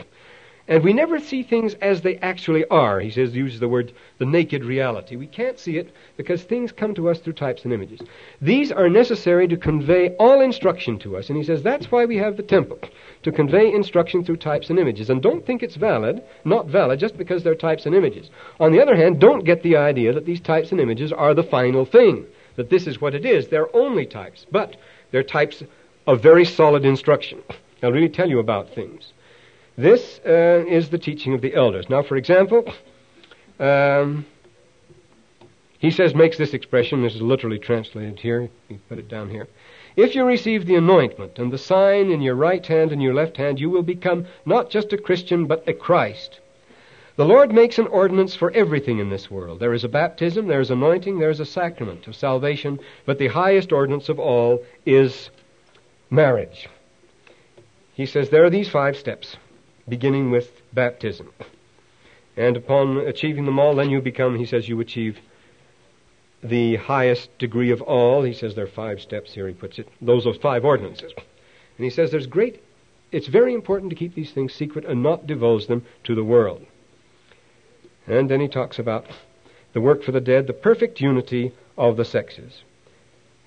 Speaker 1: And we never see things as they actually are. He says, uses the word the naked reality. We can't see it because things come to us through types and images. These are necessary to convey all instruction to us. And he says, that's why we have the temple, to convey instruction through types and images. And don't think it's valid, not valid, just because they're types and images. On the other hand, don't get the idea that these types and images are the final thing, that this is what it is. They're only types, but they're types of very solid instruction. They'll really tell you about things. This uh, is the teaching of the elders. Now, for example, um, he says, makes this expression, this is literally translated here, you put it down here. If you receive the anointment and the sign in your right hand and your left hand, you will become not just a Christian, but a Christ. The Lord makes an ordinance for everything in this world. There is a baptism, there is anointing, there is a sacrament of salvation, but the highest ordinance of all is marriage. He says there are these five steps beginning with baptism. And upon achieving them all, then you become, he says, you achieve the highest degree of all. He says there are five steps here, he puts it. Those are five ordinances. And he says there's great, it's very important to keep these things secret and not divulge them to the world. And then he talks about the work for the dead, the perfect unity of the sexes.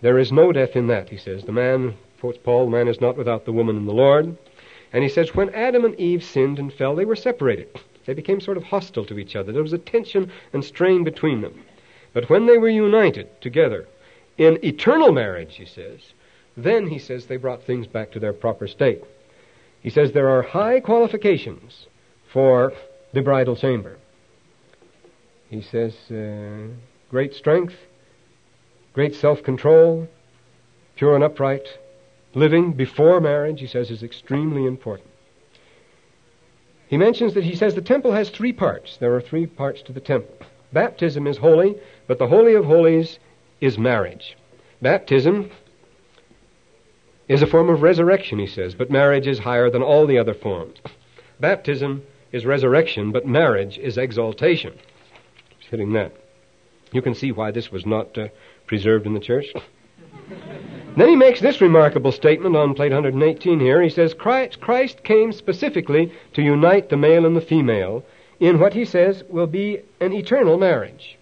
Speaker 1: There is no death in that, he says. The man, quotes Paul, the man is not without the woman in the Lord. And he says, when Adam and Eve sinned and fell, they were separated. They became sort of hostile to each other. There was a tension and strain between them. But when they were united together in eternal marriage, he says, then, he says, they brought things back to their proper state. He says there are high qualifications for the bridal chamber. He says uh, great strength, great self control, pure and upright living before marriage, he says, is extremely important. He mentions that he says the temple has three parts. There are three parts to the temple. Baptism is holy, but the Holy of Holies is marriage. Baptism is a form of resurrection, he says, but marriage is higher than all the other forms. Baptism is resurrection, but marriage is exaltation. He's hitting that. You can see why this was not uh, preserved in the church. Then he makes this remarkable statement on plate 118 here. He says, Christ came specifically to unite the male and the female in what he says will be an eternal marriage,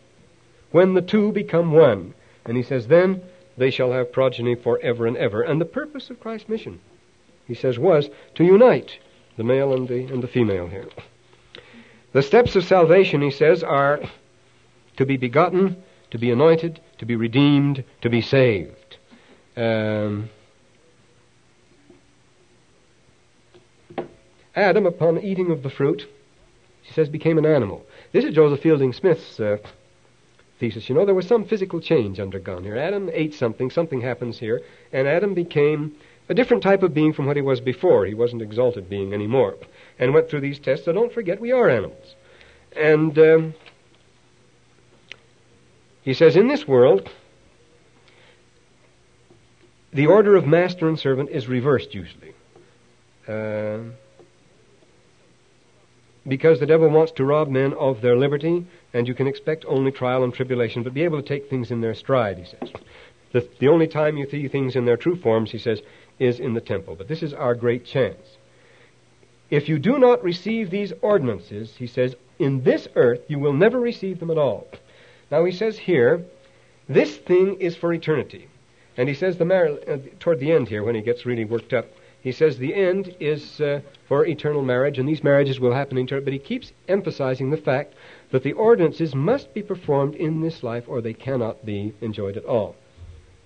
Speaker 1: when the two become one. And he says, then they shall have progeny forever and ever. And the purpose of Christ's mission, he says, was to unite the male and the, and the female here. The steps of salvation, he says, are to be begotten, to be anointed, to be redeemed, to be saved. Um, Adam, upon eating of the fruit, she says, became an animal. This is Joseph Fielding Smith's uh, thesis. You know, there was some physical change undergone here. Adam ate something, something happens here, and Adam became a different type of being from what he was before. He wasn't exalted being anymore. And went through these tests, so don't forget we are animals. And um, he says, in this world, the order of master and servant is reversed usually. Uh, because the devil wants to rob men of their liberty, and you can expect only trial and tribulation, but be able to take things in their stride, he says. The, the only time you see things in their true forms, he says, is in the temple. But this is our great chance. If you do not receive these ordinances, he says, in this earth you will never receive them at all. Now he says here, this thing is for eternity. And he says the mar- uh, toward the end here, when he gets really worked up, he says the end is uh, for eternal marriage, and these marriages will happen in eternity. But he keeps emphasizing the fact that the ordinances must be performed in this life, or they cannot be enjoyed at all.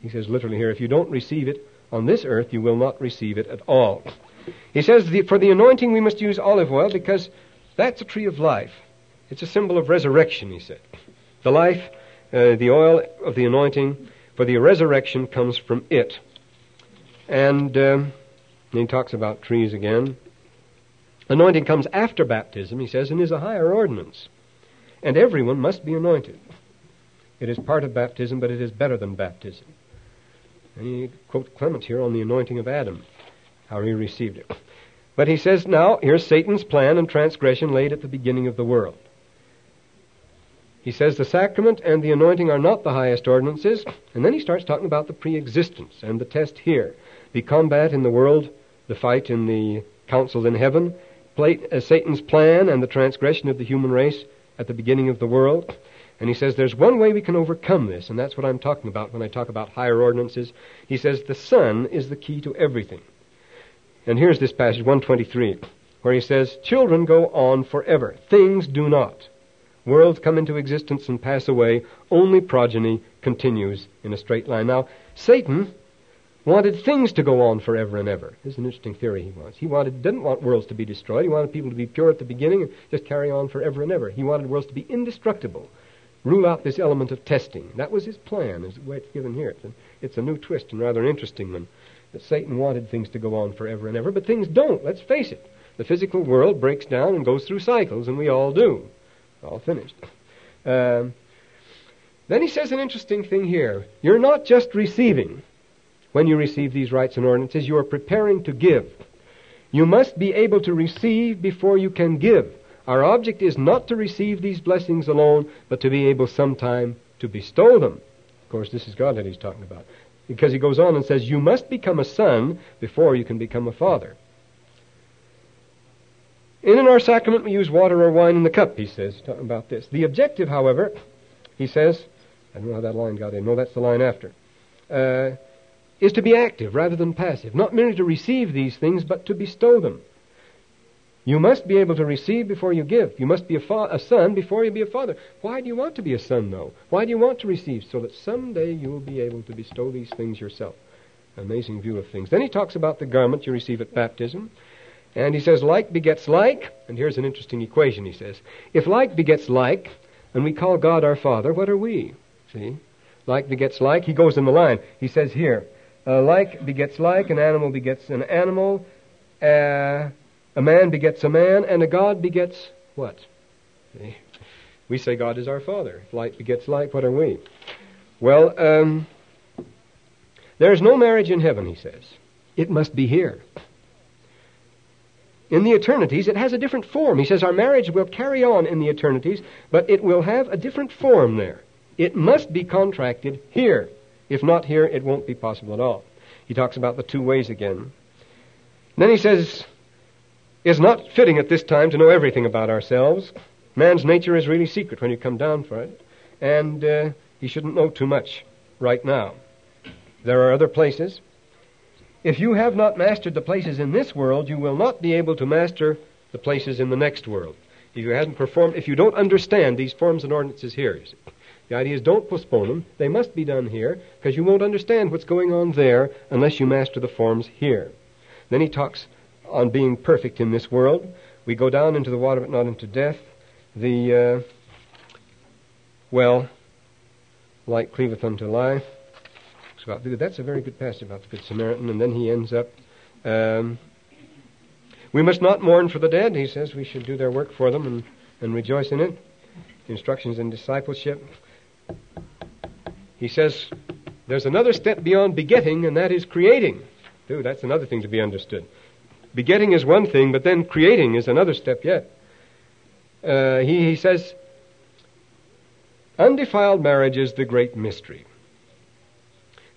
Speaker 1: He says literally here, if you don't receive it on this earth, you will not receive it at all. He says the, for the anointing we must use olive oil because that's a tree of life. It's a symbol of resurrection, he said. The life, uh, the oil of the anointing for the resurrection comes from it. And um, he talks about trees again. Anointing comes after baptism, he says, and is a higher ordinance. And everyone must be anointed. It is part of baptism, but it is better than baptism. And he quotes Clement here on the anointing of Adam, how he received it. But he says, now, here's Satan's plan and transgression laid at the beginning of the world. He says the sacrament and the anointing are not the highest ordinances, and then he starts talking about the pre-existence and the test here. The combat in the world, the fight in the council in heaven, uh, Satan's plan and the transgression of the human race at the beginning of the world. And he says there's one way we can overcome this, and that's what I'm talking about when I talk about higher ordinances. He says the Son is the key to everything. And here's this passage, 123, where he says, Children go on forever. Things do not. Worlds come into existence and pass away. Only progeny continues in a straight line. Now, Satan wanted things to go on forever and ever. This is an interesting theory he wants. He wanted didn't want worlds to be destroyed. He wanted people to be pure at the beginning and just carry on forever and ever. He wanted worlds to be indestructible. Rule out this element of testing. That was his plan, is the way it's given here. It's a, it's a new twist and rather an interesting one. That Satan wanted things to go on forever and ever, but things don't. Let's face it. The physical world breaks down and goes through cycles, and we all do. All finished. Um, then he says an interesting thing here. You're not just receiving when you receive these rites and ordinances, you are preparing to give. You must be able to receive before you can give. Our object is not to receive these blessings alone, but to be able sometime to bestow them. Of course, this is God that he's talking about. Because he goes on and says, You must become a son before you can become a father. In our sacrament, we use water or wine in the cup, he says, talking about this. The objective, however, he says, I don't know how that line got in. No, that's the line after. Uh, is to be active rather than passive, not merely to receive these things, but to bestow them. You must be able to receive before you give. You must be a, fa- a, son before you be a father. Why do you want to be a son, though? Why do you want to receive? So that someday you will be able to bestow these things yourself. Amazing view of things. Then he talks about the garment you receive at baptism. And he says, like begets like. And here's an interesting equation, he says. If like begets like, and we call God our Father, what are we? See? Like begets like. He goes in the line. He says here, uh, like begets like, an animal begets an animal, uh, a man begets a man, and a God begets what? See? We say God is our Father. If like begets like, what are we? Well, um, there's no marriage in heaven, he says. It must be here. In the eternities, it has a different form. He says our marriage will carry on in the eternities, but it will have a different form there. It must be contracted here. If not here, it won't be possible at all. He talks about the two ways again. then he says, It's not fitting at this time to know everything about ourselves. Man's nature is really secret when you come down for it, and uh, he shouldn't know too much right now. There are other places. If you have not mastered the places in this world, you will not be able to master the places in the next world. If you haven't performed, if you don't understand these forms and ordinances here. The idea is don't postpone them. They must be done here because you won't understand what's going on there unless you master the forms here. Then he talks on being perfect in this world. We go down into the water but not into death. The, uh, well, light cleaveth unto life. That's a very good passage about the Good Samaritan. And then he ends up, um, we must not mourn for the dead. He says we should do their work for them and, and rejoice in it. Instructions in discipleship. He says there's another step beyond begetting, and that is creating. Dude, that's another thing to be understood. Begetting is one thing, but then creating is another step yet. Uh, he, he says, undefiled marriage is the great mystery.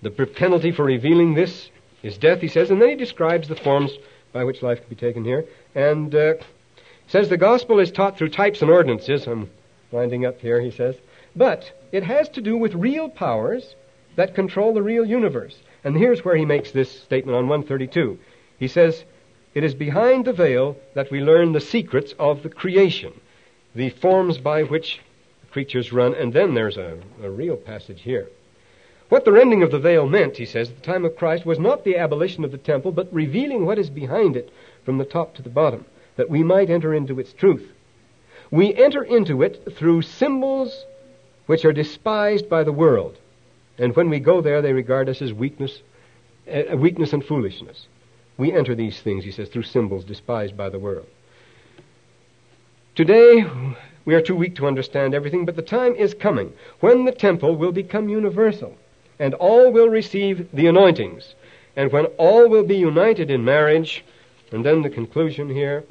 Speaker 1: The penalty for revealing this is death, he says, and then he describes the forms by which life can be taken here, and uh, says the gospel is taught through types and ordinances. I'm winding up here, he says. But it has to do with real powers that control the real universe. And here's where he makes this statement on 132. He says, It is behind the veil that we learn the secrets of the creation, the forms by which creatures run. And then there's a, a real passage here. What the rending of the veil meant, he says, at the time of Christ was not the abolition of the temple, but revealing what is behind it from the top to the bottom, that we might enter into its truth. We enter into it through symbols which are despised by the world. And when we go there, they regard us as weakness, uh, weakness and foolishness. We enter these things, he says, through symbols despised by the world. Today, We are too weak to understand everything, but the time is coming when the temple will become universal and all will receive the anointings. And when all will be united in marriage, and then the conclusion here,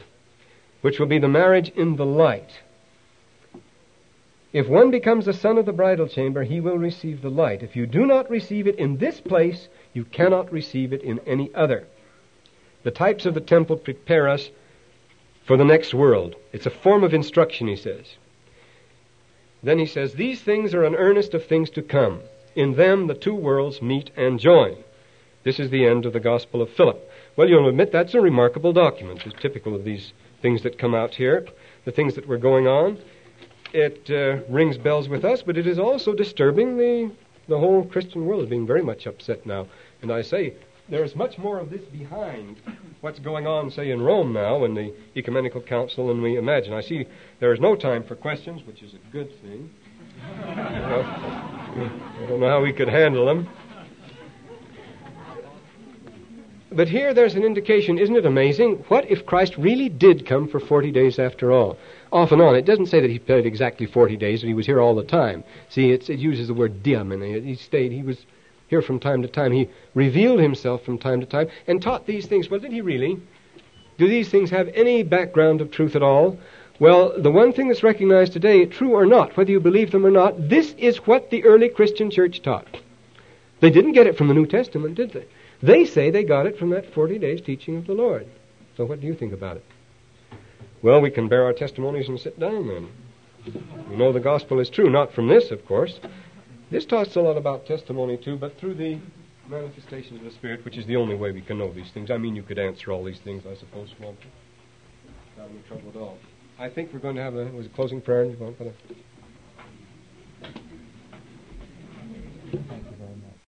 Speaker 1: which will be the marriage in the light. If one becomes a son of the bridal chamber, he will receive the light. If you do not receive it in this place, you cannot receive it in any other. The types of the temple prepare us for the next world. It's a form of instruction, he says. Then he says, These things are an earnest of things to come. In them the two worlds meet and join. This is the end of the Gospel of Philip. Well, you'll admit that's a remarkable document. It's typical of these things that come out here, the things that were going on. It uh, rings bells with us, but it is also disturbing. The, the whole Christian world is being very much upset now. And I say, there's much more of this behind what's going on, say, in Rome now in the Ecumenical Council than we imagine. I see there is no time for questions, which is a good thing. I don't know how we could handle them. But here there's an indication, isn't it amazing? What if Christ really did come for 40 days after all? Off and on. It doesn't say that he stayed exactly 40 days and he was here all the time. See, it uses the word diam, and he stayed, he was here from time to time. He revealed himself from time to time and taught these things. Well, did he really? Do these things have any background of truth at all? Well, the one thing that's recognized today, true or not, whether you believe them or not, this is what the early Christian church taught. They didn't get it from the New Testament, did they? They say they got it from that 40 days teaching of the Lord. So what do you think about it? Well, we can bear our testimonies and sit down then. We know the gospel is true, not from this, of course. This talks a lot about testimony too, but through the manifestation of the Spirit, which is the only way we can know these things. I mean, you could answer all these things, I suppose, you? Not any trouble at all. I think we're going to have a, was a closing prayer. You want for that?